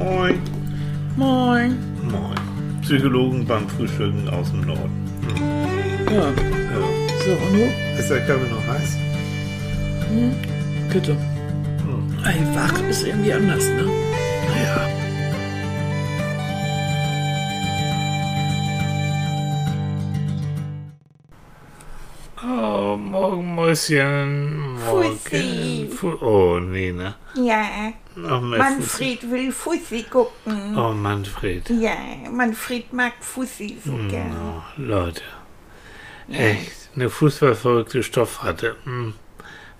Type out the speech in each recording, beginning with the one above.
Moin. Moin. Moin. Psychologen beim Frühstücken aus dem Norden. Ja, Ja. so, und du? Ist der Kaffee noch heiß? Bitte. Hm. Ey, wach ist irgendwie anders, ne? Ja. Oh, morgen Mäuschen. Morgen. Fussi. Fu oh, nee, ne? Ja, Oh. Manfred will Fussi gucken. Oh, Manfred. Ja, Manfred mag Fussi so Hm, gern. Oh, Leute. Echt. Eine fußballverrückte Stoffratte. Hm.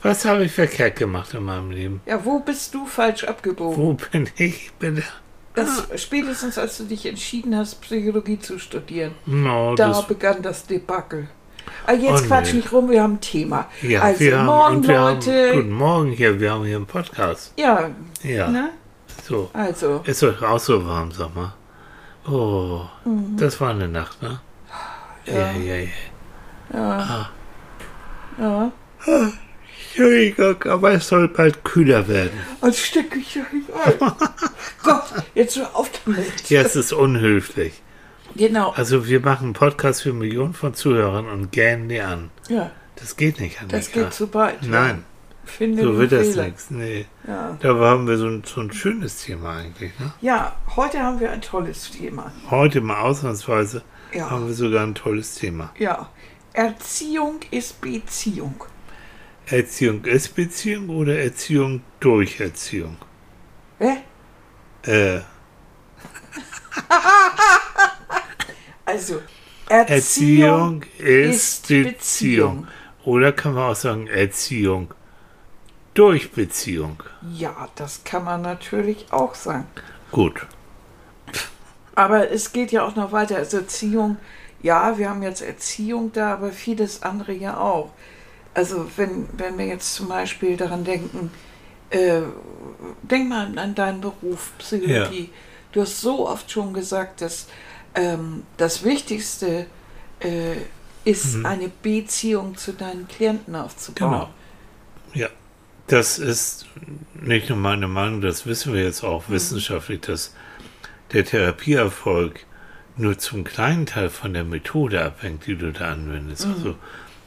Was habe ich verkehrt gemacht in meinem Leben? Ja, wo bist du falsch abgebogen? Wo bin ich? Bitte? Das, spätestens als du dich entschieden hast, Psychologie zu studieren, No, da begann das Debakel. Ah, jetzt Oh, quatsch nicht rum, wir haben ein Thema. Ja, also wir haben, morgen, und wir Leute. haben, guten Morgen hier, wir haben hier einen Podcast. ja, Ja, ne? so. Also, Ist euch auch so warm, sag mal. Oh, das war eine Nacht, ne? Ja, Mhm. Ja. ja, ja. ja. Ja. Entschuldigung, aber es soll bald kühler werden. Als stecke ich ja ein. Gott, jetzt hör auf damit. Ja, es ist unhöflich. Genau. Also wir machen einen Podcast für Millionen von Zuhörern und gähnen die an. Ja, Das geht nicht, Annika. das geht zu weit. Nein, Finde so wird das nichts. Nee. Ja. Da haben wir so ein, so ein schönes Thema eigentlich. Ne? ja, heute haben wir ein tolles Thema. Heute mal ausnahmsweise Ja. haben wir sogar ein tolles Thema. Ja, Erziehung ist Beziehung. Erziehung ist Beziehung oder Erziehung durch Erziehung? Hä? Äh, Also, Erziehung, Erziehung ist Beziehung. Beziehung. Oder kann man auch sagen Erziehung durch Beziehung? Ja, das kann man natürlich auch sagen. Gut. Aber es geht ja auch noch weiter. Also Erziehung, ja, wir haben jetzt Erziehung da, aber vieles andere ja auch. Also wenn, wenn wir jetzt zum Beispiel daran denken, äh, denk mal an- an deinen Beruf, Psychologie. Du hast so oft schon gesagt, dass ähm, das Wichtigste äh, ist, Mhm. eine Beziehung zu deinen Klienten aufzubauen. Genau. Ja, das ist nicht nur meine Meinung, das wissen wir jetzt auch wissenschaftlich, dass der Therapieerfolg nur zum kleinen Teil von der Methode abhängt, die du da anwendest. Also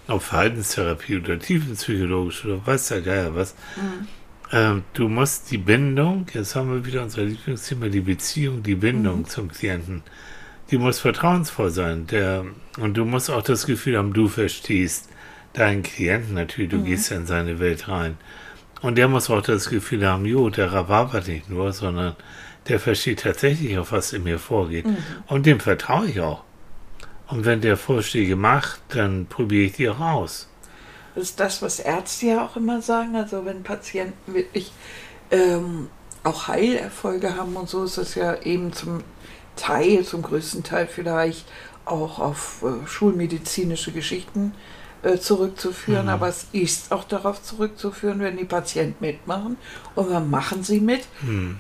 ob Verhaltenstherapie oder tiefenpsychologisch oder weiß der Geier was. Ähm, du musst die Bindung, jetzt haben wir wieder unser Lieblingsthema, die Beziehung, die Bindung zum Klienten, die muss vertrauensvoll sein. Der, und du musst auch das Gefühl haben, du verstehst deinen Klienten natürlich, du gehst ja in seine Welt rein. Und der muss auch das Gefühl haben, jo, der rababert nicht nur, sondern der versteht tatsächlich auch, was in mir vorgeht. Und dem vertraue ich auch. Und wenn der Vorschläge macht, dann probiere ich die auch aus. Das ist das, was Ärzte ja auch immer sagen. Also wenn Patienten wirklich ähm, auch Heilerfolge haben und so, ist das ja eben zum Teil, zum größten Teil vielleicht auch auf äh, schulmedizinische Geschichten äh, zurückzuführen. Aber es ist auch darauf zurückzuführen, wenn die Patienten mitmachen. Und dann machen sie mit,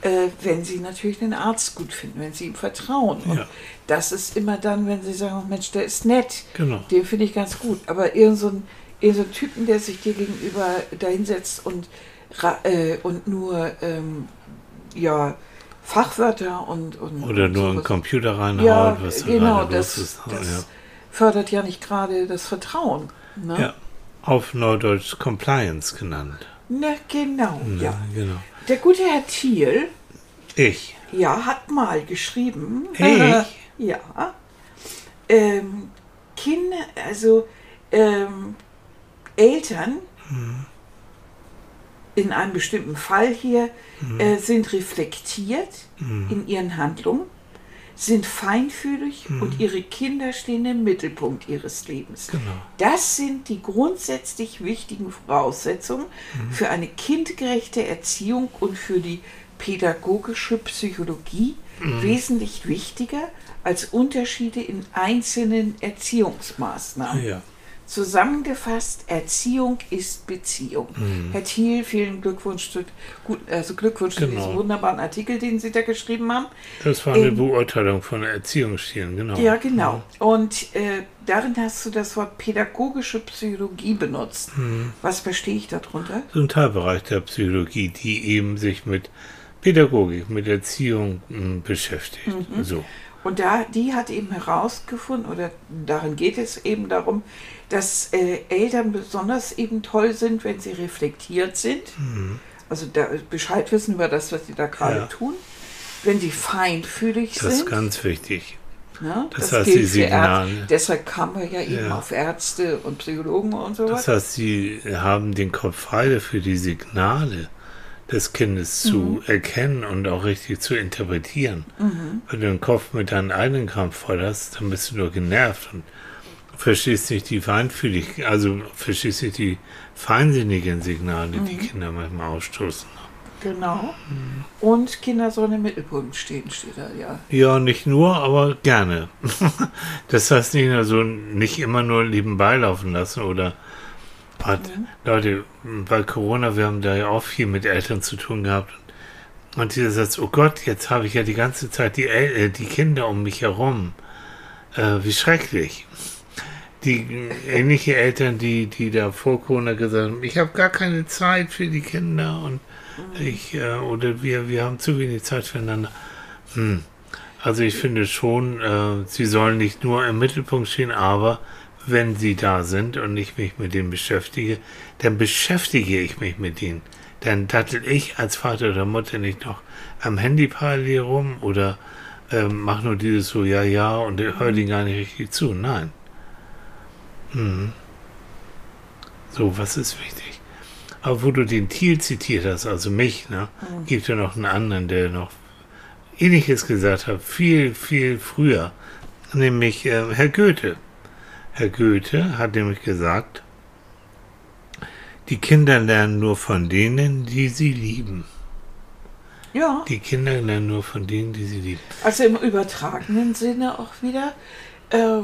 äh, wenn sie natürlich den Arzt gut finden, wenn sie ihm vertrauen. Und Ja. das ist immer dann, wenn sie sagen, oh Mensch, der ist nett. Genau. Den finde ich ganz gut. Aber irgend so ein, irgend so ein Typen, der sich dir gegenüber dahinsetzt und, äh, und nur ähm, ja, Fachwörter und, und Oder und nur einen Computer reinhaut, ja, was da genau, gerade los das, ist. das ja. fördert ja nicht gerade das Vertrauen. Ne? ja, auf Neudeutsch Compliance genannt. Na, genau, Na, ja. genau. Der gute Herr Thiel, Ich. ja, hat mal geschrieben. Ich? ja. Ähm, Kinder, also ähm, Eltern in einem bestimmten Fall hier äh, sind reflektiert in ihren Handlungen, sind feinfühlig und ihre Kinder stehen im Mittelpunkt ihres Lebens. Genau. Das sind die grundsätzlich wichtigen Voraussetzungen für eine kindgerechte Erziehung und für die pädagogische Psychologie wesentlich wichtiger als Unterschiede in einzelnen Erziehungsmaßnahmen. Ja. Zusammengefasst, Erziehung ist Beziehung. Herr Thiel, vielen Glückwunsch, zu, gut, also Glückwunsch zu Genau. diesem wunderbaren Artikel, den Sie da geschrieben haben. Das war eine Ähm, Beurteilung von Erziehungsstilen, genau. Ja, genau. Und äh, darin hast du das Wort pädagogische Psychologie benutzt. Mhm. Was verstehe ich darunter? So ein Teilbereich der Psychologie, die eben sich mit Pädagogik, mit Erziehung mh, beschäftigt. Mhm. So. Und da, die hat eben herausgefunden, oder darin geht es eben darum, dass äh, Eltern besonders eben toll sind, wenn sie reflektiert sind. Also da Bescheid wissen über das, was sie da gerade Ja. tun. Wenn sie feinfühlig Das ist sind. ganz wichtig. ne? das heißt, die für Ärzte. Signale. Deshalb kamen wir ja eben Ja. auf Ärzte und Psychologen und sowas. Das heißt, sie haben den Kopf frei dafür, die Signale des Kindes zu erkennen und auch richtig zu interpretieren. Wenn du den Kopf mit deinem eigenen Kampf voll hast, dann bist du nur genervt und verstehst nicht die feinfühlig, also verstehst nicht die feinsinnigen Signale, die Kinder manchmal ausstoßen. Genau. Und Kinder sollen im Mittelpunkt stehen, steht da ja. Ja, nicht nur, aber gerne. Das heißt nicht nur so, nicht immer nur nebenbei laufen lassen oder hat, Leute, bei Corona, wir haben da ja auch viel mit Eltern zu tun gehabt. Und dieser Satz, oh Gott, jetzt habe ich ja die ganze Zeit die, El äh, die Kinder um mich herum. Äh, wie schrecklich. Die äh, ähnliche Eltern, die, die da vor Corona gesagt haben, ich habe gar keine Zeit für die Kinder und ich, äh, oder wir, wir haben zu wenig Zeit füreinander. Hm. Also ich finde schon, äh, sie sollen nicht nur im Mittelpunkt stehen, aber wenn sie da sind und ich mich mit denen beschäftige, dann beschäftige ich mich mit ihnen. Dann dattel ich als Vater oder Mutter nicht noch am Handy parallel rum oder ähm, mach nur dieses so, ja, ja, und höre denen gar nicht richtig zu. Nein. Mhm. So, was ist wichtig? Aber wo du den Thiel zitiert hast, also mich, ne, gibt ja noch einen anderen, der noch Ähnliches gesagt hat, viel, viel früher, nämlich äh, Herr Goethe. Herr Goethe hat nämlich gesagt, die Kinder lernen nur von denen, die sie lieben. Ja, Die Kinder lernen nur von denen, die sie lieben. also im übertragenen Sinne auch wieder. Äh,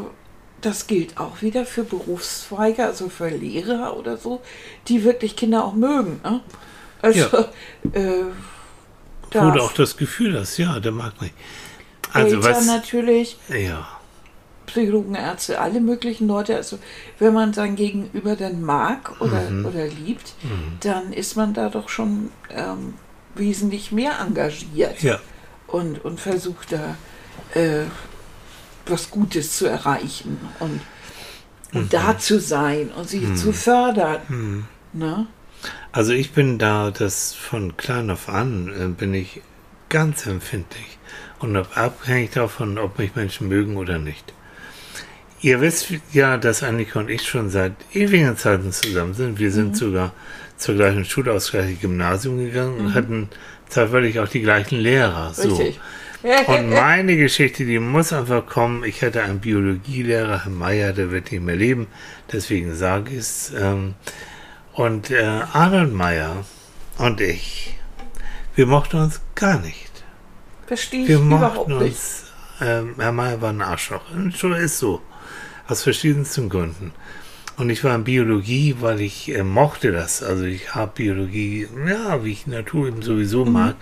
das gilt auch wieder für Berufszweige, also für Lehrer oder so, die wirklich Kinder auch mögen. Ne? Also, äh, Wo darf du auch das Gefühl hast, ja, der mag mich. Also Eltern was, natürlich, ja, Psychologen, Ärzte, alle möglichen Leute. Also wenn man sein Gegenüber dann mag oder, Mhm. oder liebt, dann ist man da doch schon ähm, wesentlich mehr engagiert ja, und, und versucht da äh, was Gutes zu erreichen und, und Mhm. da zu sein und sie zu fördern. Ne? Also ich bin da, das von klein auf an äh, bin ich ganz empfindlich und ab- abhängig davon, ob mich Menschen mögen oder nicht. Ihr wisst ja, dass Annika und ich schon seit ewigen Zeiten zusammen sind. Wir sind sogar zur gleichen Schule gleichen Gymnasium gegangen und hatten zeitweilig auch die gleichen Lehrer. So. Und meine Geschichte, die muss einfach kommen. Ich hatte einen Biologielehrer, Herr Meier, der wird nicht mehr leben, deswegen sage ich es. Ähm, und äh, Arnold Meier und ich, wir mochten uns gar nicht. Verstehe ich Wir überhaupt mochten nicht. uns, ähm, Herr Meier war ein Arschloch. Und so ist so. Aus verschiedensten Gründen. Und ich war in Biologie, weil ich äh, mochte das. Also ich habe Biologie, ja, wie ich Natur eben sowieso Mhm.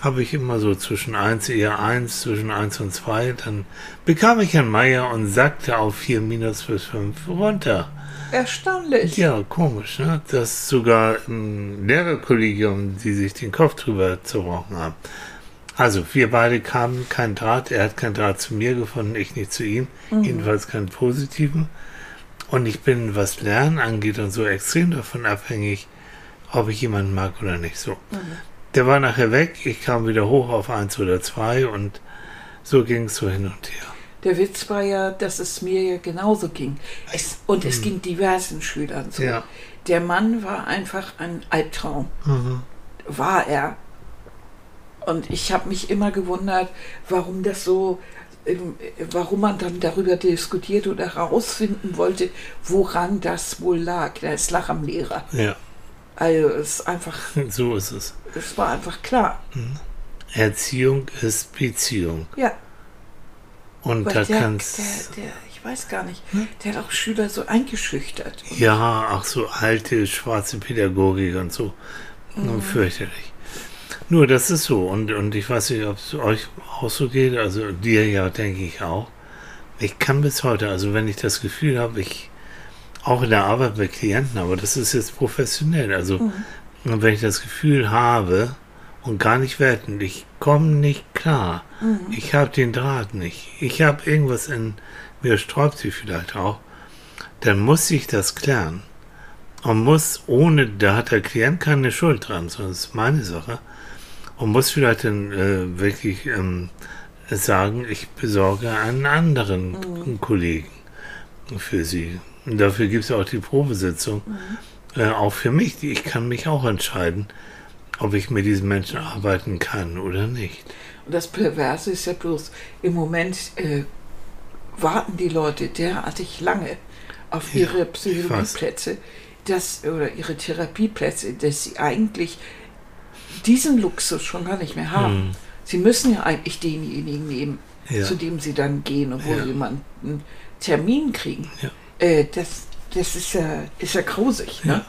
Habe ich immer so zwischen 1, eher 1, zwischen 1 und 2. Dann bekam ich Herrn Meier und sagte auf 4 minus bis 5 runter. Erstaunlich. Ja, komisch, ne? Dass sogar im Lehrerkollegium, die sich den Kopf drüber zerbrochen haben. Also, wir beide kamen kein Draht. Er hat keinen Draht zu mir gefunden, ich nicht zu ihm. Jedenfalls keinen positiven. Und ich bin, was Lernen angeht und so, extrem davon abhängig, ob ich jemanden mag oder nicht. So. Der war nachher weg. Ich kam wieder hoch auf eins oder zwei und so ging es so hin und her. Der Witz war ja, dass es mir ja genauso ging. Es, und es ging diversen Schülern so. Ja. Der Mann war einfach ein Albtraum. Mhm. War er. Und ich habe mich immer gewundert, warum das so, ähm, warum man dann darüber diskutiert oder herausfinden wollte, woran das wohl lag. Es lag am Lehrer. Ja, Also es ist einfach, so ist es. es war einfach klar. Erziehung ist Beziehung. Ja, Und weil da der, kannst der, der, ich weiß gar nicht, der hat auch Schüler so eingeschüchtert. Ja, ach so alte schwarze Pädagogik und so. Mhm. Nur Fürchterlich. Nur das ist so. Und, und ich weiß nicht, ob es euch auch so geht. Also dir ja, denke ich auch. Ich kann bis heute, also wenn ich das Gefühl habe, ich auch in der Arbeit mit Klienten, aber das ist jetzt professionell. Also Mhm. wenn ich das Gefühl habe und gar nicht werten. Ich komme nicht klar. Ich habe den Draht nicht. Ich habe irgendwas in mir, sträubt sich vielleicht auch. Dann muss ich das klären. Und muss ohne, da hat der Klient keine Schuld dran, sondern es ist meine Sache. Und muss vielleicht dann äh, wirklich ähm, sagen, ich besorge einen anderen Kollegen für sie. Und dafür gibt es auch die Probesitzung. Äh, auch für mich. Ich kann mich auch entscheiden, ob ich mit diesen Menschen arbeiten kann oder nicht. Und das Perverse ist ja bloß, im Moment äh, warten die Leute derartig lange auf Ja, ihre Psychologieplätze dass, oder ihre Therapieplätze, dass sie eigentlich diesen Luxus schon gar nicht mehr haben. Hm. Sie müssen ja eigentlich denjenigen nehmen, Ja. zu dem sie dann gehen und wo Ja. sie mal einen Termin kriegen. Ja. Äh, das das ist, ja, ist ja grausig. Ne? Ja.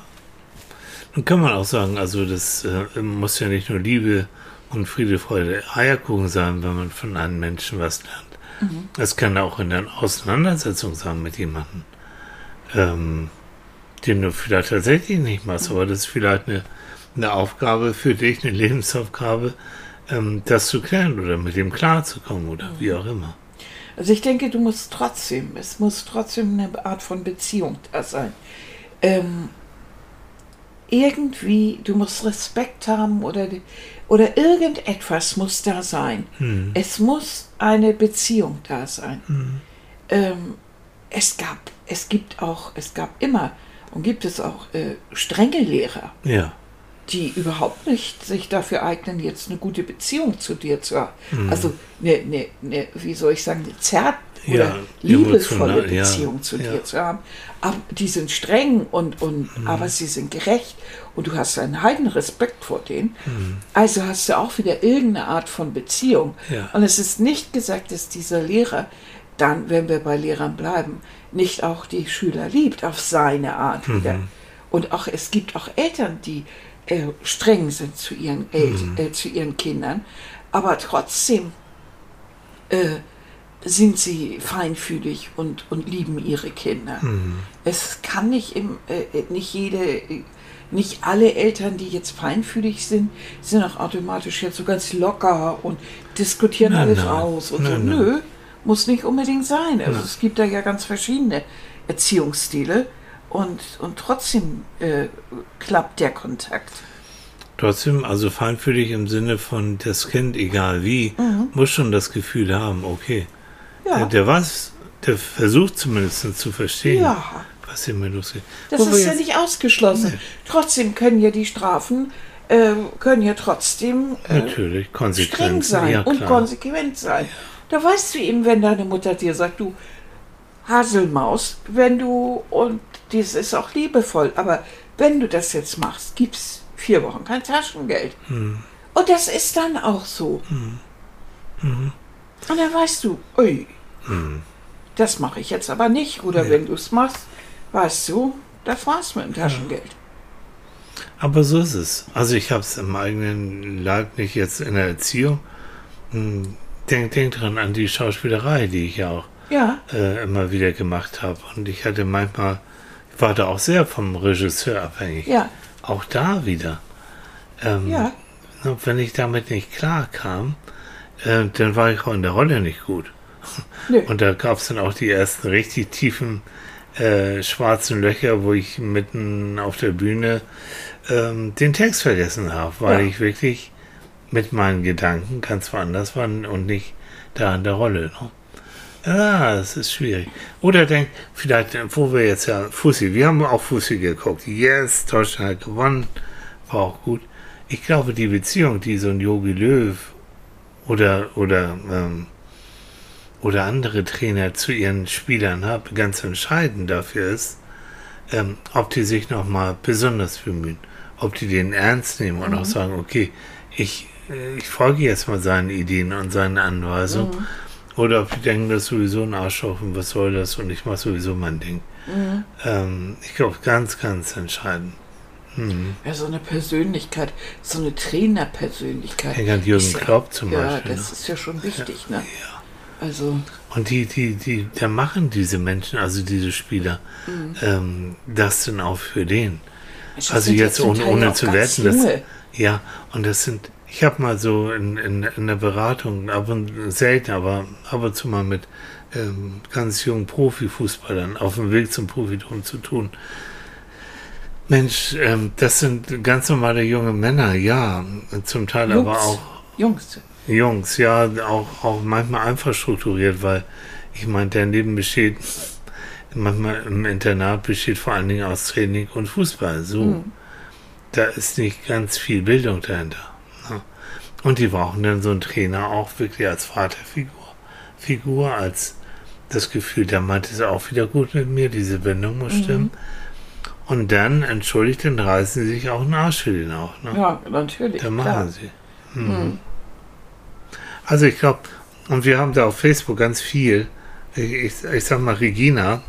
Nun kann man auch sagen, also das äh, muss ja nicht nur Liebe und Friede, Freude, Eierkuchen sein, wenn man von einem Menschen was lernt. Mhm. Es kann auch in der Auseinandersetzung sein mit jemandem, ähm, den du vielleicht tatsächlich nicht machst, aber das ist vielleicht eine, eine Aufgabe für dich, eine Lebensaufgabe, ähm, das zu klären oder mit dem klarzukommen oder Mhm. wie auch immer. Also ich denke, du musst trotzdem, es muss trotzdem eine Art von Beziehung da sein. Ähm, irgendwie, du musst Respekt haben oder, oder irgendetwas muss da sein. Hm. Es muss eine Beziehung da sein. Ähm, es gab, es gibt auch, es gab immer und gibt es auch äh, strenge Lehrer, Ja, die überhaupt nicht sich dafür eignen, jetzt eine gute Beziehung zu dir zu haben. Mhm. Also eine, eine, eine, wie soll ich sagen, eine zart Ja, oder liebevolle emotional, ja, Beziehung zu ja. dir zu haben. Aber die sind streng und, und Mhm. aber sie sind gerecht und du hast einen heiden Respekt vor denen. Mhm. Also hast du auch wieder irgendeine Art von Beziehung. Ja. Und es ist nicht gesagt, dass dieser Lehrer dann, wenn wir bei Lehrern bleiben, nicht auch die Schüler liebt auf seine Art Mhm. wieder. Und auch es gibt auch Eltern, die äh, streng sind zu ihren, El Mhm. äh, zu ihren Kindern, aber trotzdem äh, sind sie feinfühlig und, und lieben ihre Kinder. Mhm. Es kann nicht, im, äh, nicht jede, äh, nicht alle Eltern, die jetzt feinfühlig sind, sind auch automatisch jetzt so ganz locker und diskutieren Nein, alles nein. aus und so. Nein, nein. Nö, muss nicht unbedingt sein. Also es gibt da ja ganz verschiedene Erziehungsstile und, und trotzdem äh, klappt der Kontakt. Trotzdem, also feinfühlig im Sinne von das Kind, egal wie, muss schon das Gefühl haben, okay, Ja, der, der was, der versucht zumindest zu verstehen, ja. was hier mit losgeht. Das Wo ist ja nicht ausgeschlossen. Nee. Trotzdem können ja die Strafen äh, können ja trotzdem äh, Natürlich, streng sein ja und konsequent sein. Da weißt du eben, wenn deine Mutter dir sagt, du Haselmaus, wenn du, und dies ist auch liebevoll, aber wenn du das jetzt machst, gibt's vier Wochen kein Taschengeld. Hm. Und das ist dann auch so. Und dann weißt du, ui, Hm. das mache ich jetzt aber nicht. Oder Ja. wenn du es machst, weißt du, das war's mit dem Taschengeld. Aber so ist es. Also ich habe es im eigenen Leib nicht jetzt in der Erziehung. Hm, Denk, denk dran an die Schauspielerei, die ich ja auch Ja, äh, immer wieder gemacht habe. Und ich hatte manchmal, war da auch sehr vom Regisseur abhängig. ja, Auch da wieder. Ähm, ja. Wenn ich damit nicht klar kam, äh, dann war ich auch in der Rolle nicht gut. Nö. Und da gab es dann auch die ersten richtig tiefen äh, schwarzen Löcher, wo ich mitten auf der Bühne ähm, den Text vergessen habe, weil Ja. ich wirklich mit meinen Gedanken ganz woanders war und nicht da in der Rolle. Ne? Ja, es ist schwierig. Oder denk, vielleicht, äh, wo wir jetzt ja Fussi, wir haben auch Fussi geguckt. Yes, Deutschland hat gewonnen, war auch gut. Ich glaube, die Beziehung, die so ein Yogi Löw oder, oder, ähm, oder andere Trainer zu ihren Spielern haben, ganz entscheidend dafür ist, ähm, ob die sich nochmal besonders bemühen, ob die den ernst nehmen und auch sagen, okay, ich, äh, ich folge jetzt mal seinen Ideen und seinen Anweisungen. Oder ob die denken, das ist sowieso ein Arschloch und was soll das und ich mache sowieso mein Ding. Ähm, ich glaube, ganz, ganz entscheidend. Hm. Ja, so eine Persönlichkeit, so eine Trainerpersönlichkeit. An Jürgen ja- Klopp zum ja, Beispiel. das ne? ist ja schon wichtig, ne? Also, Und die, die, die, da machen diese Menschen, also diese Spieler, ähm, das dann auch für den. das Also ja jetzt ohne, ohne zu ganz werten, das, ja, und das sind, ich habe mal so in, in, in der Beratung, ab und selten, aber ab und zu mal mit ähm, ganz jungen Profifußballern auf dem Weg zum Profitum zu tun. Mensch, ähm, das sind ganz normale junge Männer, ja, zum Teil Jungs. aber auch Jungs. Jungs, ja, auch, auch manchmal einfach strukturiert, weil ich meine, der Leben besteht, manchmal im Internat besteht vor allen Dingen aus Training und Fußball. So, Mhm. da ist nicht ganz viel Bildung dahinter. Und die brauchen dann so einen Trainer auch wirklich als Vaterfigur, Figur, als das Gefühl, der meint es auch wieder gut mit mir, diese Bindung muss stimmen. Und dann, entschuldigt, dann reißen sie sich auch einen Arsch für den auch. Ne? Ja, natürlich. Da klar. machen sie. Mhm. Also ich glaube, und wir haben da auf Facebook ganz viel, ich, ich, ich sag mal Regina,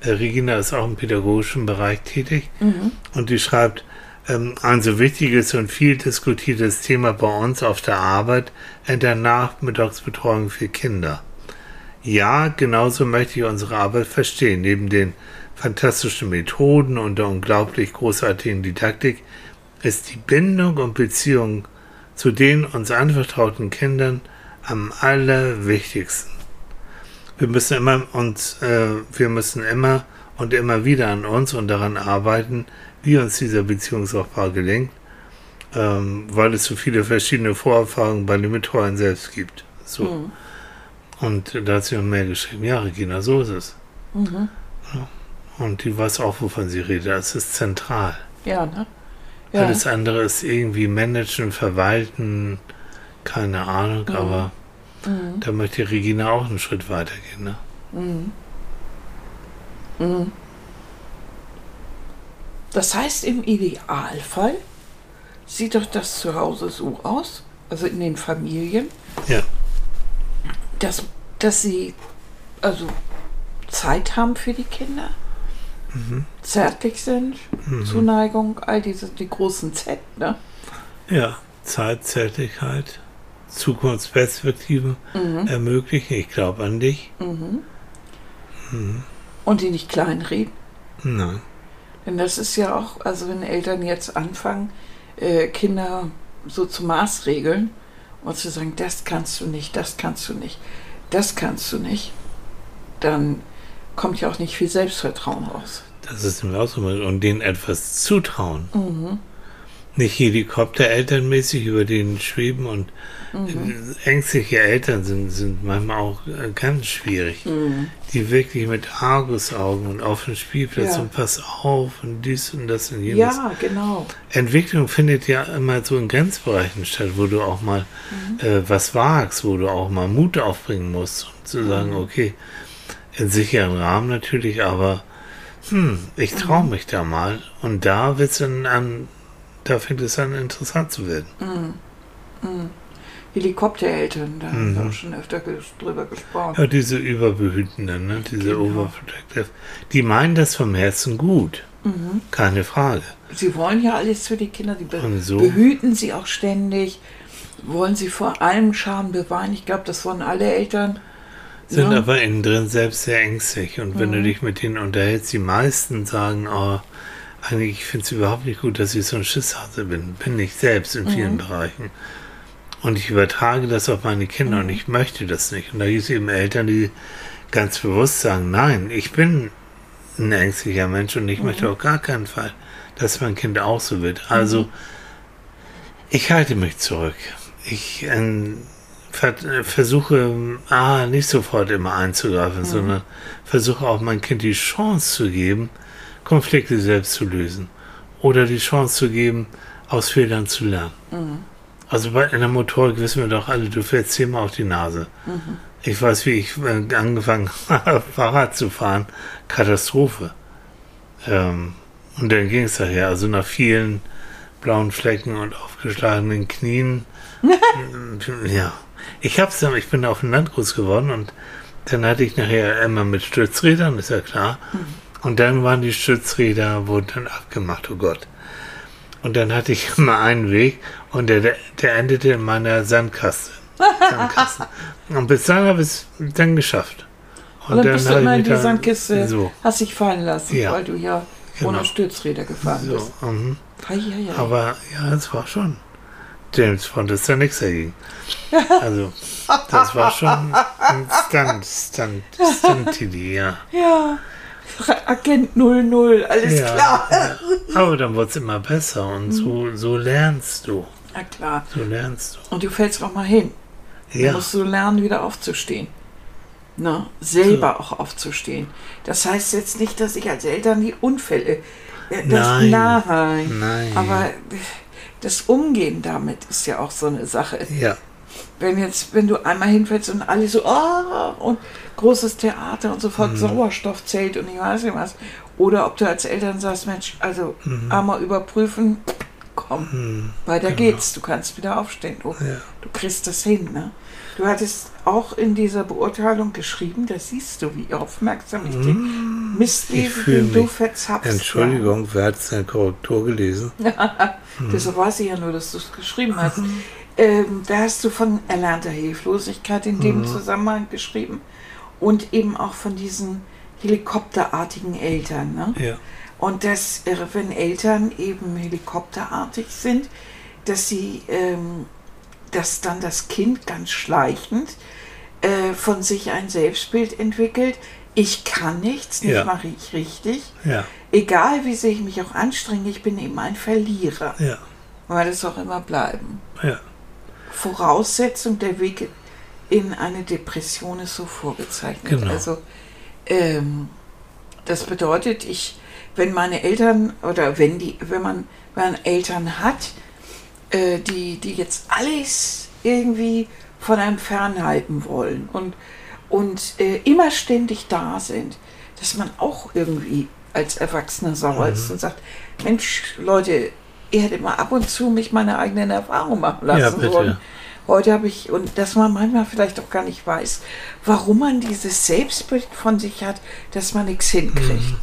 äh, Regina ist auch im pädagogischen Bereich tätig Mhm. und die schreibt, ein so wichtiges und viel diskutiertes Thema bei uns auf der Arbeit in der Nachmittagsbetreuung für Kinder. Ja, genauso möchte ich unsere Arbeit verstehen. Neben den fantastischen Methoden und der unglaublich großartigen Didaktik ist die Bindung und Beziehung zu den uns anvertrauten Kindern am allerwichtigsten. Wir müssen immer uns, äh, wir müssen immer und immer wieder an uns und daran arbeiten, wie uns dieser Beziehungsaufbau gelingt, ähm, weil es so viele verschiedene Vorerfahrungen bei den Betreuern selbst gibt. So. Mhm. Und da hat sie noch mehr geschrieben. Ja, Regina, so ist es. Mhm. Und die weiß auch, wovon sie redet. Das ist zentral. Ja, ne? Ja. Alles andere ist irgendwie managen, verwalten, keine Ahnung, Mhm. aber Mhm. da möchte Regina auch einen Schritt weitergehen. Ne? Mhm. Mhm. Das heißt, im Idealfall sieht doch das zu Hause so aus, also in den Familien, Ja. dass, dass sie also Zeit haben für die Kinder, Mhm. zärtlich sind, Mhm. Zuneigung, all diese, die großen Z, ne? Ja, Zeit, Zärtlichkeit, Zukunftsperspektiven Mhm. ermöglichen. Ich glaube an dich. Mhm. Mhm. Und die nicht kleinreden. Nein. Denn das ist ja auch, also wenn Eltern jetzt anfangen, äh, Kinder so zu maßregeln und zu sagen, das kannst du nicht, das kannst du nicht, das kannst du nicht, dann kommt ja auch nicht viel Selbstvertrauen raus. Das ist mir auch so. Und denen etwas zutrauen. Mhm. Nicht helikopterelternmäßig über denen schweben und Mhm. ängstliche Eltern sind, sind manchmal auch äh, ganz schwierig. Mhm. Die wirklich mit Argusaugen und auf dem Spielplatz Ja. und pass auf und dies und das und jenes. Ja, genau. Entwicklung findet ja immer so in Grenzbereichen statt, wo du auch mal Mhm. äh, was wagst, wo du auch mal Mut aufbringen musst und zu sagen, Mhm. okay, in sicheren Rahmen natürlich, aber hm, ich traue Mhm. mich da mal und da wird's dann an, da fängt es an interessant zu werden. Mhm. Mhm. Helikoptereltern, da haben Mhm. wir auch schon öfter ges drüber gesprochen. Ja, diese Überbehütenden, ne? diese Genau. Overprotective, die meinen das vom Herzen gut, Mhm. keine Frage. Sie wollen ja alles für die Kinder, die be so? behüten sie auch ständig, wollen sie vor allem Scham bewahren. Ich glaube, das wollen alle Eltern. sind Ja. aber innen drin selbst sehr ängstlich. Und wenn du Mhm. dich mit denen unterhältst, die meisten sagen, oh, eigentlich, ich finde es überhaupt nicht gut, dass ich so ein Schisshase bin. Bin ich selbst in vielen Mhm. Bereichen. Und ich übertrage das auf meine Kinder und Mhm. ich möchte das nicht. Und da gibt es eben Eltern, die ganz bewusst sagen, nein, ich bin ein ängstlicher Mensch und ich Mhm. möchte auf gar keinen Fall, dass mein Kind auch so wird. Also, ich halte mich zurück. Ich ähm, ver versuche, ah, nicht sofort immer einzugreifen, Mhm. sondern versuche auch mein Kind die Chance zu geben, Konflikte selbst zu lösen. Oder die Chance zu geben, aus Fehlern zu lernen. Mhm. Also bei einer Motorik wissen wir doch alle, du fällst zehnmal auf die Nase. Mhm. Ich weiß, wie ich äh, angefangen habe, Fahrrad zu fahren. Katastrophe. Ähm, und dann ging es daher. Also nach vielen blauen Flecken und aufgeschlagenen Knien. ja. Ich hab's dann, ich bin auf dem Land groß geworden und dann hatte ich nachher immer mit Stützrädern, ist ja klar. Und dann waren die Stützräder, wurden dann abgemacht, oh Gott. Und dann hatte ich immer einen Weg und der, der, endete in meiner Sandkaste. Sandkasten. Und bis dann habe ich es dann geschafft. Und dann bist du immer in die Sandkiste, So, hast dich fallen lassen, Ja. weil du ja Genau. ohne Stützräder gefahren bist. so. Mhm. Ei, ei, ei. Aber ja, es war schon. James Bond ist da nichts dagegen. Also, das war schon ein Stunt, Stunt, Stunt-Idee, ja. Ja. Agent 00, alles Ja, klar. ja. Aber dann wird es immer besser und so, so lernst du. Na klar. So lernst Und du fällst auch mal hin. du. Du Ja, musst du lernen, wieder aufzustehen. Na, selber auch aufzustehen. Das heißt jetzt nicht, dass ich als Eltern die Unfälle. äh, Das, Nein. nein. Nein. Aber das Umgehen damit ist ja auch so eine Sache. ja, Wenn jetzt, wenn du einmal hinfällst und alle so, oh, und großes Theater und sofort Mhm. Sauerstoffzelt und ich weiß nicht was. Oder ob du als Eltern sagst, Mensch, also Mhm. einmal überprüfen, komm, weiter geht's, du kannst wieder aufstehen. Du, Ja. du kriegst das hin. Ne? Du hattest auch in dieser Beurteilung geschrieben, da siehst du, wie aufmerksam ich den Mist Mhm. Ich lese, fühl den du verzapfst. Entschuldigung, wer hat seine Korrektur gelesen? Ja. Mhm. Deshalb weiß ich ja nur, dass du es geschrieben hast. Ähm, da hast du von erlernter Hilflosigkeit in Mhm. dem Zusammenhang geschrieben und eben auch von diesen helikopterartigen Eltern. Ne? Ja, Und dass, äh, wenn Eltern eben helikopterartig sind, dass sie, ähm, dass dann das Kind ganz schleichend äh, von sich ein Selbstbild entwickelt. Ich kann nichts, nicht Ja. mache ich richtig. ja, Egal wie sehr ich mich auch anstrenge, ich bin eben ein Verlierer. ja, Weil das auch immer bleiben. ja. Voraussetzung der Weg in eine Depression ist so vorgezeichnet. Genau. Also ähm, das bedeutet, ich, wenn meine Eltern oder wenn die, wenn man, wenn man Eltern hat, äh, die, die jetzt alles irgendwie von einem fernhalten wollen und, und äh, immer ständig da sind, dass man auch irgendwie als Erwachsener sauer ist und sagt, Mensch, Leute, ihr hättet mal ab und zu mich meine eigenen Erfahrungen machen lassen Ja, sollen. Heute habe ich, und dass man manchmal vielleicht auch gar nicht weiß, warum man dieses Selbstbild von sich hat, dass man nichts hinkriegt.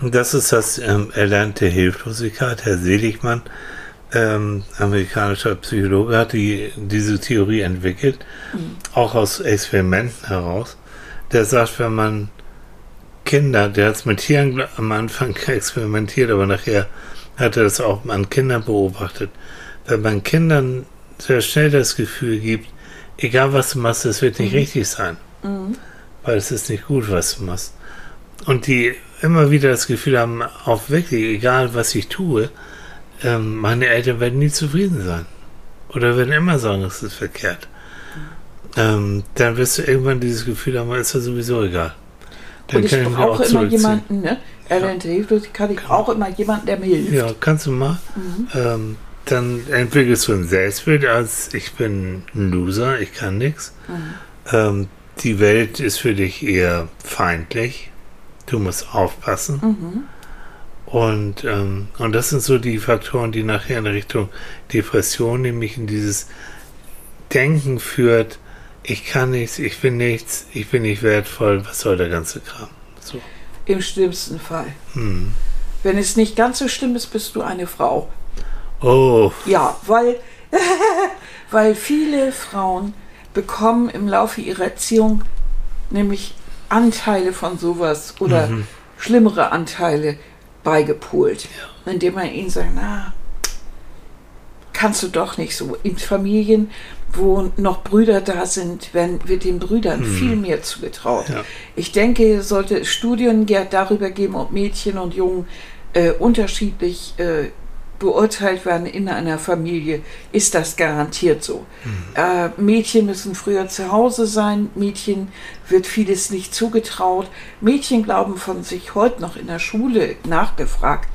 Und das ist das ähm, erlernte Hilflosigkeit. Herr Seligmann, ähm, amerikanischer Psychologe, hat die, diese Theorie entwickelt, auch aus Experimenten heraus. Der sagt, wenn man Kinder, der hat es mit Tieren am Anfang experimentiert, aber nachher hat er das auch an Kindern beobachtet. Wenn man Kindern sehr schnell das Gefühl gibt, egal was du machst, es wird nicht richtig sein, weil es ist nicht gut, was du machst. Und die immer wieder das Gefühl haben, auch wirklich, egal was ich tue, ähm, meine Eltern werden nie zufrieden sein. Oder werden immer sagen, es ist verkehrt. Ähm, dann wirst du irgendwann dieses Gefühl haben, ist ja sowieso egal. Dann Und ich kann ich mich auch brauche immer jemanden, ne? Erlernte Hilflosigkeit, ich brauche immer jemanden, der mir hilft. Ja, kannst du mal. Ähm, dann entwickelst du ein Selbstbild als ich bin ein Loser, ich kann nichts. Ähm, die Welt ist für dich eher feindlich. Du musst aufpassen. Und, ähm, und das sind so die Faktoren, die nachher in Richtung Depression, nämlich in dieses Denken führt, ich kann nichts, ich bin nichts, ich bin nicht wertvoll, was soll der ganze Kram? So. Im schlimmsten Fall. Hm. Wenn es nicht ganz so schlimm ist, bist du eine Frau. Oh, Ja, weil, weil viele Frauen bekommen im Laufe ihrer Erziehung nämlich Anteile von sowas oder schlimmere Anteile beigepolt, indem man ihnen sagt, na, kannst du doch nicht so. In Familien, wo noch Brüder da sind, werden, wird den Brüdern viel mehr zugetraut. Ja. Ich denke, es sollte Studien darüber geben, ob Mädchen und Jungen äh, unterschiedlich äh, beurteilt werden in einer Familie, ist das garantiert so. Äh, Mädchen müssen früher zu Hause sein, Mädchen wird vieles nicht zugetraut. Mädchen glauben von sich heute noch in der Schule nachgefragt,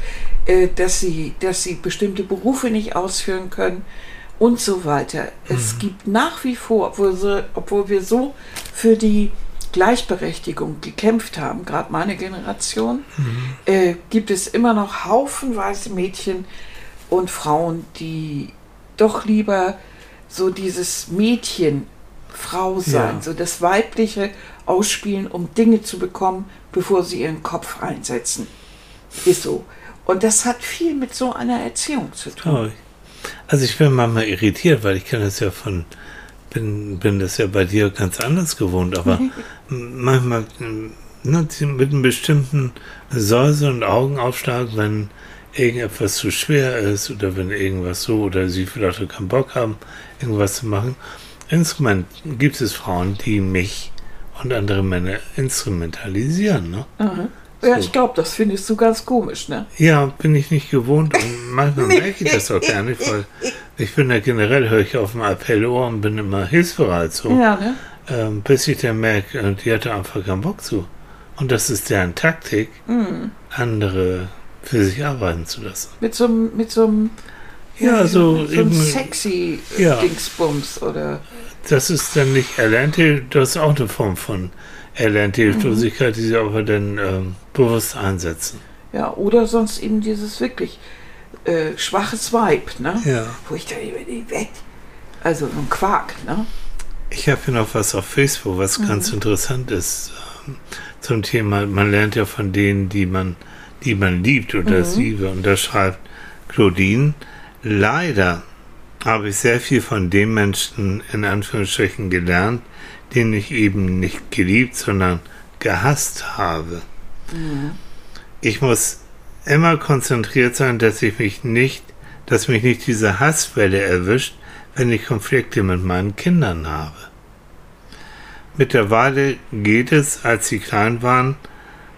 äh, dass, sie, dass sie bestimmte Berufe nicht ausführen können und so weiter. Es gibt nach wie vor, obwohl, obwohl wir so für die Gleichberechtigung gekämpft haben, gerade meine Generation, äh, gibt es immer noch haufenweise Mädchen und Frauen, die doch lieber so dieses Mädchen, Frau sein, Ja. so das Weibliche ausspielen, um Dinge zu bekommen, bevor sie ihren Kopf einsetzen. Ist so. Und das hat viel mit so einer Erziehung zu tun. Also ich bin manchmal irritiert, weil ich kenne das ja von, bin, bin das ja bei dir ganz anders gewohnt, aber manchmal ne, mit einem bestimmten Säuse und Augenaufschlag, wenn irgendetwas zu schwer ist oder wenn irgendwas so oder sie vielleicht auch keinen Bock haben, irgendwas zu machen. Instrument gibt es Frauen, die mich und andere Männer instrumentalisieren. Ne? Aha. Ja, So. ich glaube, das findest du ganz komisch, ne? Ja, bin ich nicht gewohnt und manchmal merke ich das auch gar nicht, weil ich bin ja generell, höre ich auf dem Appellohr und bin immer hilfsbereit so. Ja, ne? ähm, bis ich dann merke, äh, die hatte einfach keinen Bock zu. Und das ist deren Taktik, Mhm. andere für sich arbeiten zu lassen. Mit so einem, mit so einem, Ja, so so eben- sexy äh, Ja. Dingsbums oder, Das ist dann nicht erlernte, das ist auch eine Form von erlernte Hilflosigkeit, die sie aber dann ähm, bewusst einsetzen. ja, oder sonst eben dieses wirklich äh, schwaches Weib, ne? Ja. Wo ich da über die weg, also so ein Quark, ne? Ich habe hier noch was auf Facebook, was ganz interessant ist ähm, zum Thema, man lernt ja von denen, die man, die man liebt oder liebe. Und da schreibt Claudine, leider habe ich sehr viel von dem Menschen in Anführungsstrichen gelernt, den ich eben nicht geliebt, sondern gehasst habe. Ich muss immer konzentriert sein, dass ich mich nicht, dass mich nicht diese Hasswelle erwischt, wenn ich Konflikte mit meinen Kindern habe. Mittlerweile geht es, als sie klein waren,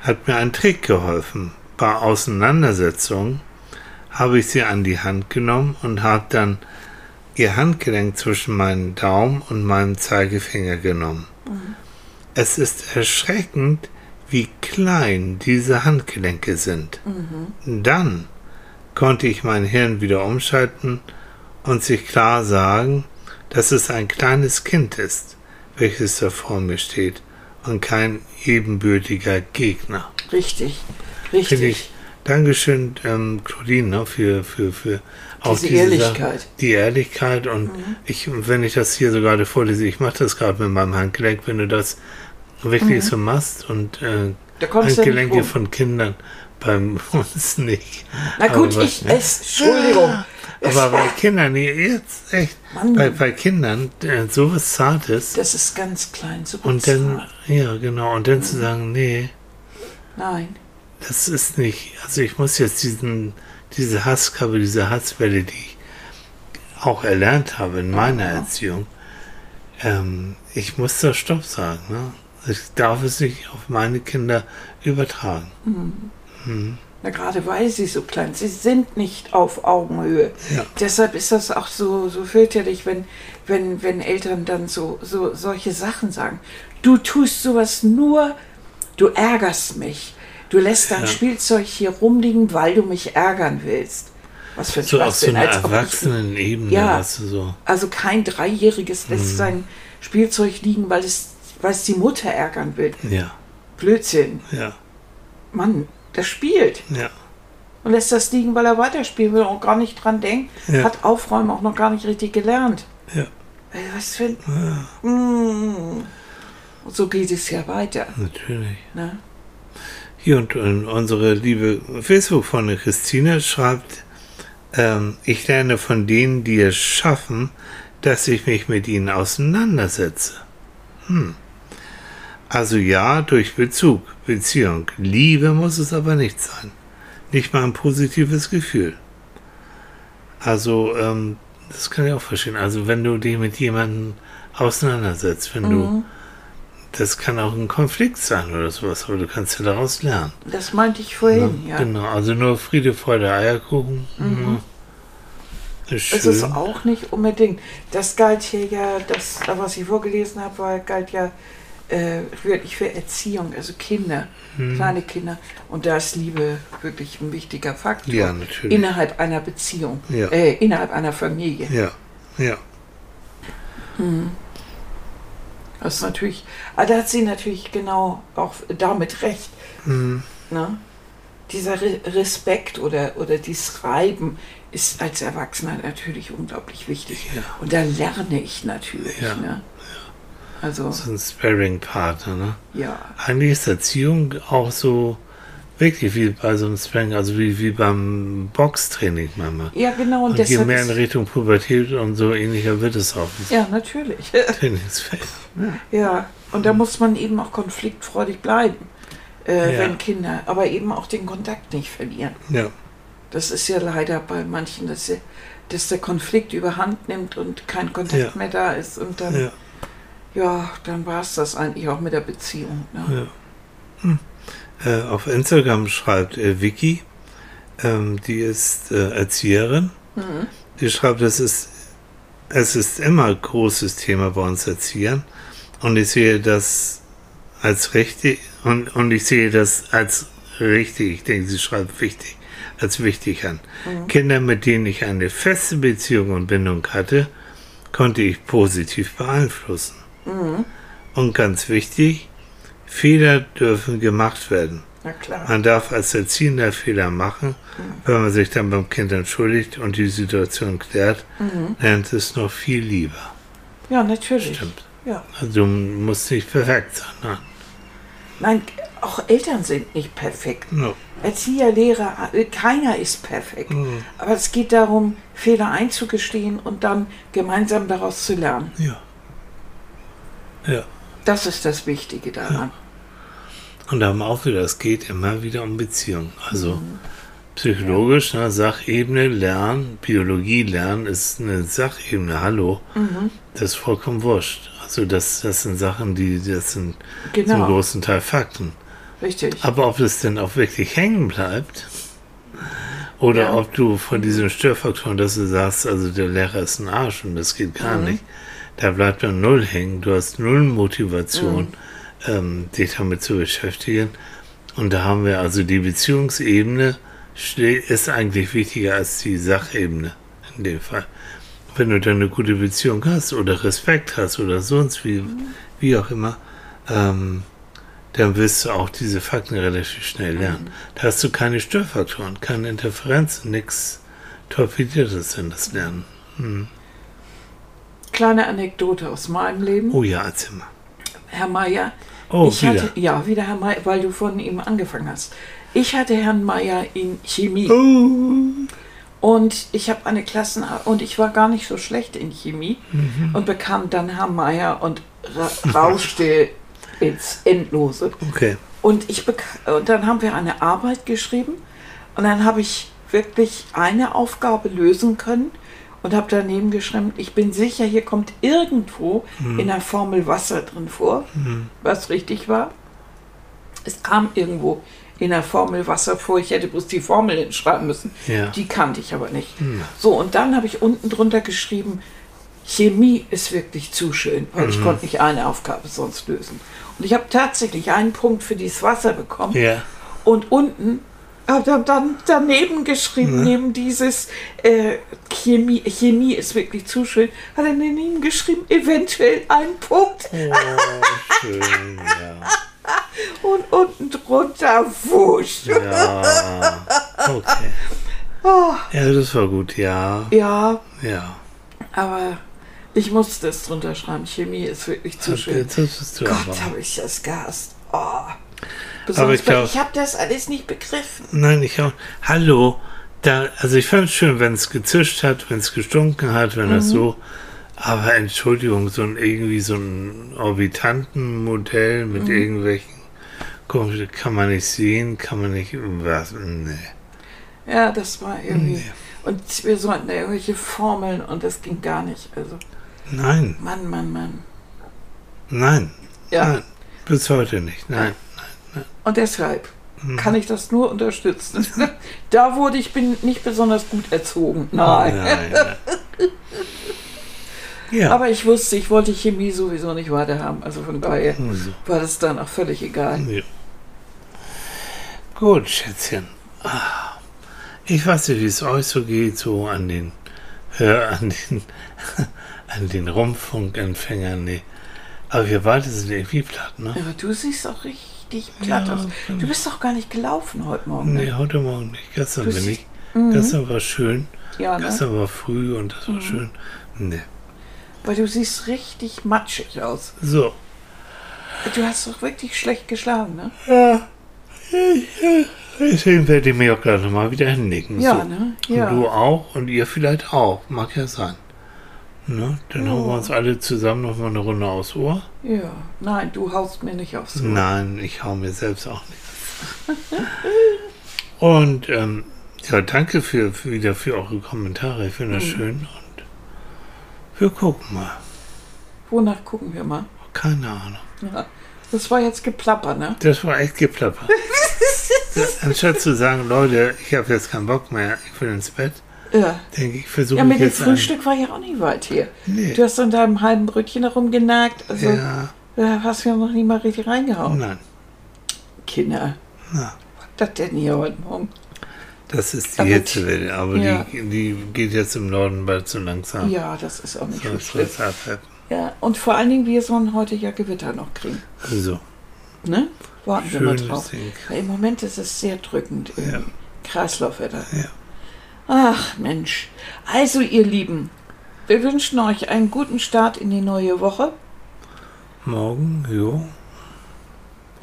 hat mir ein Trick geholfen. Bei Auseinandersetzungen habe ich sie an die Hand genommen und habe dann ihr Handgelenk zwischen meinen Daumen und meinen Zeigefinger genommen. Es ist erschreckend, wie klein diese Handgelenke sind. Dann konnte ich mein Hirn wieder umschalten und sich klar sagen, dass es ein kleines Kind ist, welches da vor mir steht und kein ebenbürtiger Gegner. Richtig, Finde richtig. ich. Dankeschön, ähm, Claudine, ne, für, für, für auch Diese diese Ehrlichkeit. Die Ehrlichkeit und ich, wenn ich das hier so gerade vorlese, ich mache das gerade mit meinem Handgelenk, wenn du das wirklich so machst und äh, Handgelenke rum. von Kindern beim uns nicht. Na gut, Aber ich was- ess, Entschuldigung. Aber bei Kindern, jetzt echt, bei, bei Kindern äh, sowas Zartes Das ist ganz klein, so und dann, bezahlt. ja genau, und dann zu sagen, nee, Nein. das ist nicht, also ich muss jetzt diesen, diese Hasskappe, diese Hasswelle, die ich auch erlernt habe in meiner Erziehung, ähm, ich muss da Stopp sagen. Ne? Ich darf es nicht auf meine Kinder übertragen. Na, gerade weil sie so klein sind. Sie sind nicht auf Augenhöhe. Ja. Deshalb ist das auch so, so fürchterlich, wenn, wenn, wenn Eltern dann so, so solche Sachen sagen. Du tust sowas nur, du ärgerst mich. Du lässt dein Ja. Spielzeug hier rumliegen, weil du mich ärgern willst. Was für ein So auf so einer Erwachsenenebene, Ja. so. Also kein Dreijähriges Mhm. lässt sein Spielzeug liegen, weil es, weil es die Mutter ärgern will. Ja, Blödsinn. ja, Mann, der spielt. ja. Und lässt das liegen, weil er weiterspielen will und gar nicht dran denkt. Ja. Hat Aufräumen auch noch gar nicht richtig gelernt. Ja, Ey, Was für ein... Mm. Und so geht es ja weiter. natürlich. Ne? Hier und, unsere liebe Facebook-Freundin Christine schreibt, ähm, ich lerne von denen, die es schaffen, dass ich mich mit ihnen auseinandersetze. Hm. Also ja, durch Bezug, Beziehung. Liebe muss es aber nicht sein. Nicht mal ein positives Gefühl. Also, ähm, das kann ich auch verstehen. Also, wenn du dich mit jemandem auseinandersetzt, wenn du, das kann auch ein Konflikt sein oder sowas, aber du kannst ja daraus lernen. Das meinte ich vorhin, ja. Genau, also nur Friede, Freude, Eierkuchen. Mhm. Ist Es ist auch nicht unbedingt. Das galt hier ja, das, was ich vorgelesen habe, war, galt ja äh, wirklich für Erziehung, also Kinder, Mhm. kleine Kinder. Und da ist Liebe wirklich ein wichtiger Faktor. Ja, natürlich. Innerhalb einer Beziehung, Ja. äh, innerhalb einer Familie. Ja, ja, Das ist natürlich, aber da hat sie natürlich genau auch damit recht. Mhm. Ne? Dieser Re Respekt oder, oder dieses Reiben ist als Erwachsener natürlich unglaublich wichtig. Ja. Und da lerne ich natürlich. Ja. Ne? Also, so ein Sparring-Partner, ne? ja. Eigentlich ist Erziehung auch so wirklich wie bei so einem Sparring, also wie, wie beim Boxtraining manchmal. Ja, genau. Und, Und je mehr in Richtung Pubertät und so ähnlicher wird es auch. Ja, natürlich. Trainingsfeld. ja, und da muss man eben auch konfliktfreudig bleiben, äh, Ja. wenn Kinder, aber eben auch den Kontakt nicht verlieren. Ja, Das ist ja leider bei manchen, dass, sie- dass der Konflikt überhand nimmt und kein Kontakt Ja. mehr da ist. Und dann, ja, Ja, dann war es das eigentlich auch mit der Beziehung. Ne? ja. Hm. Äh, auf Instagram schreibt äh, Vicky, ähm, die ist äh, Erzieherin. Mhm. Die schreibt, es ist, es ist immer ein großes Thema bei uns Erziehern. Und ich sehe das als richtig, und, und ich sehe das als richtig, ich denke, sie schreibt wichtig, als wichtig an. Kinder, mit denen ich eine feste Beziehung und Bindung hatte, konnte ich positiv beeinflussen. Und ganz wichtig, Fehler dürfen gemacht werden. Na klar. Man darf als Erziehender Fehler machen, wenn man sich dann beim Kind entschuldigt und die Situation klärt, lernt es noch viel lieber. Ja, natürlich. Stimmt. Ja. Also du musst nicht perfekt sein. Nein. Nein, auch Eltern sind nicht perfekt. No. Erzieher, Lehrer, äh, keiner ist perfekt. Aber es geht darum, Fehler einzugestehen und dann gemeinsam daraus zu lernen. Ja. Ja. Das ist das Wichtige daran. Und da haben wir auch wieder, es geht immer wieder um Beziehung. Also psychologisch, ne, Sachebene, Lernen, Biologie, Lernen ist eine Sachebene. Hallo. Das ist vollkommen wurscht. Also das, das sind Sachen, die, das sind zum Genau, großen Teil Fakten. richtig. Aber ob es denn auch wirklich hängen bleibt oder Ja. ob du von diesen Störfaktoren, dass du sagst, also der Lehrer ist ein Arsch und das geht gar nicht, da bleibt dann null hängen. Du hast null Motivation, ähm, dich damit zu beschäftigen. Und da haben wir also die Beziehungsebene ist eigentlich wichtiger als die Sachebene in dem Fall. Wenn du dann eine gute Beziehung hast oder Respekt hast oder sonst wie, wie auch immer, ähm, dann wirst du auch diese Fakten relativ schnell lernen. Da hast du keine Störfaktoren, keine Interferenzen, nichts Torpediertes in das Lernen. Hm. Kleine Anekdote aus meinem Leben. Oh ja, erzähl mal. Herr Meier, Oh, ich wieder. hatte, ja, wieder Herr Meier, weil du von ihm angefangen hast. Ich hatte Herrn Meier in Chemie Oh. und ich habe eine Klassen und ich war gar nicht so schlecht in Chemie Mhm. und bekam dann Herrn Meier und ra rauschte ins Endlose. Okay. Und, ich und dann haben wir eine Arbeit geschrieben und dann habe ich wirklich eine Aufgabe lösen können und habe daneben geschrieben, ich bin sicher, hier kommt irgendwo in der Formel Wasser drin vor, was richtig war. Es kam irgendwo in der Formel Wasser vor, ich hätte bloß die Formel hinschreiben müssen. Ja. Die kannte ich aber nicht. So, und dann habe ich unten drunter geschrieben, Chemie ist wirklich zu schön, weil ich konnte nicht eine Aufgabe sonst lösen. Und ich habe tatsächlich einen Punkt für dieses Wasser bekommen. Ja. Und unten er dann daneben geschrieben, neben dieses äh, Chemie, Chemie ist wirklich zu schön, hat er daneben geschrieben, eventuell ein Punkt. Oh, schön, ja. Und unten drunter wusch. Ja. Okay. Oh, Ja, das war gut, ja. ja, Ja. aber ich musste es drunter schreiben. Chemie ist wirklich zu schön. Bist du Gott, habe ich das gehasst. Oh. Aber ich ich habe das alles nicht begriffen. Nein, ich auch. Hallo. Da, also ich fand es schön, wenn es gezischt hat, wenn es gestunken hat, wenn Mhm. das so. Aber Entschuldigung, so ein irgendwie so ein Orbitantenmodell mit Mhm. irgendwelchen komischen, kann man nicht sehen, kann man nicht. Was? Nee. Ja, das war irgendwie. Nee. Und wir sollten da irgendwelche Formeln und das ging gar nicht. Also, Nein, Mann, Mann, Mann. nein, Ja, nein. Bis heute nicht. Nein. Und deshalb Mhm. kann ich das nur unterstützen. da wurde ich bin nicht besonders gut erzogen. Nein. Nein, nein. Ja. Aber ich wusste, ich wollte Chemie sowieso nicht weiterhaben. Also von daher also. war das dann auch völlig egal. Ja. Gut, Schätzchen. Ah, Ich weiß nicht, wie es euch so geht, so an den, Hör, an den, an den Rundfunkempfängern. Nee. Aber wir beide sind irgendwie platt, ne? Aber du siehst auch richtig platt Ja, aus. Du bist doch gar nicht gelaufen heute Morgen. Nee, Ne? heute Morgen nicht. Gestern Du bin ich. Gestern war schön. Ja, ne? Gestern war früh und das war schön. Nee. Weil du siehst richtig matschig aus. So. Du hast doch wirklich schlecht geschlafen, ne? Ja. Deswegen werde ich mich auch gerade mal wieder hinlegen. Ja, so. ne? Und Ja. du auch und ihr vielleicht auch. Mag ja sein. Ne? Dann hauen wir uns alle zusammen noch mal eine Runde aufs Ohr. Ja. Nein, du haust mir nicht aufs Ohr. Nein, ich hau mir selbst auch nicht. und ähm, Ja, danke für, für wieder für eure Kommentare. Ich finde das Mhm. schön und wir gucken mal. Wonach gucken wir mal? Keine Ahnung. Ja. Das war jetzt Geplapper, ne? Das war echt geplappert. Ja, Anstatt zu sagen, Leute, ich habe jetzt keinen Bock mehr, ich will ins Bett, Ja. denke ich, versuche Ja, mit dem Frühstück war ja auch nicht weit hier. Nee. Du hast an deinem halben Brötchen herumgenagt. Also ja, da hast du ja noch nie mal richtig reingehauen. nein. Kinder. Na. Was das denn hier heute Morgen? Das ist die Aber- Hitzewelle, aber Ja. die, die geht jetzt im Norden bald so langsam. Ja, das ist auch nicht So schlimm. Ja, und vor allen Dingen, wir sollen heute ja Gewitter noch kriegen. So, Ne? Warten wir mal drauf. Im Moment ist es sehr drückend im Ja. Kreislaufwetter. Ja. Ach Mensch. Also ihr Lieben, wir wünschen euch einen guten Start in die neue Woche. Morgen, jo.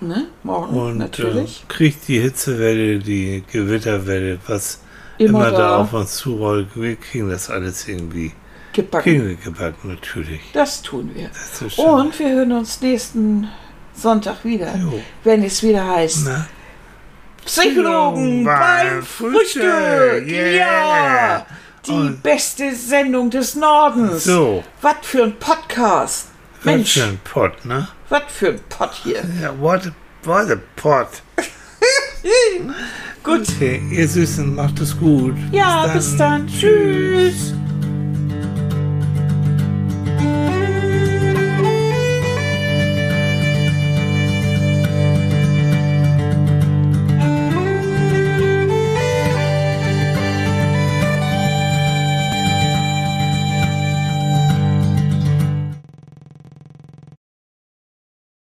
Ne? Morgen Und natürlich. Äh, kriegt die Hitzewelle, die Gewitterwelle, was immer, da auf uns zurollt. Wir kriegen das alles irgendwie. gebacken. Kriegen wir gebacken, natürlich. Das tun wir. Das. Und wir hören uns nächsten Sonntag wieder, Jo. wenn es wieder heißt Na, Psychologen beim Frühstück. Yeah. Ja, die Und- beste Sendung des Nordens. so, Was für ein Podcast. was Mensch, für ein Pott, ne? was für ein Pott hier. Ja, what a, what a Pott. Gut. Okay, ihr Süßen, macht es gut. Ja, bis dann. Tschüss.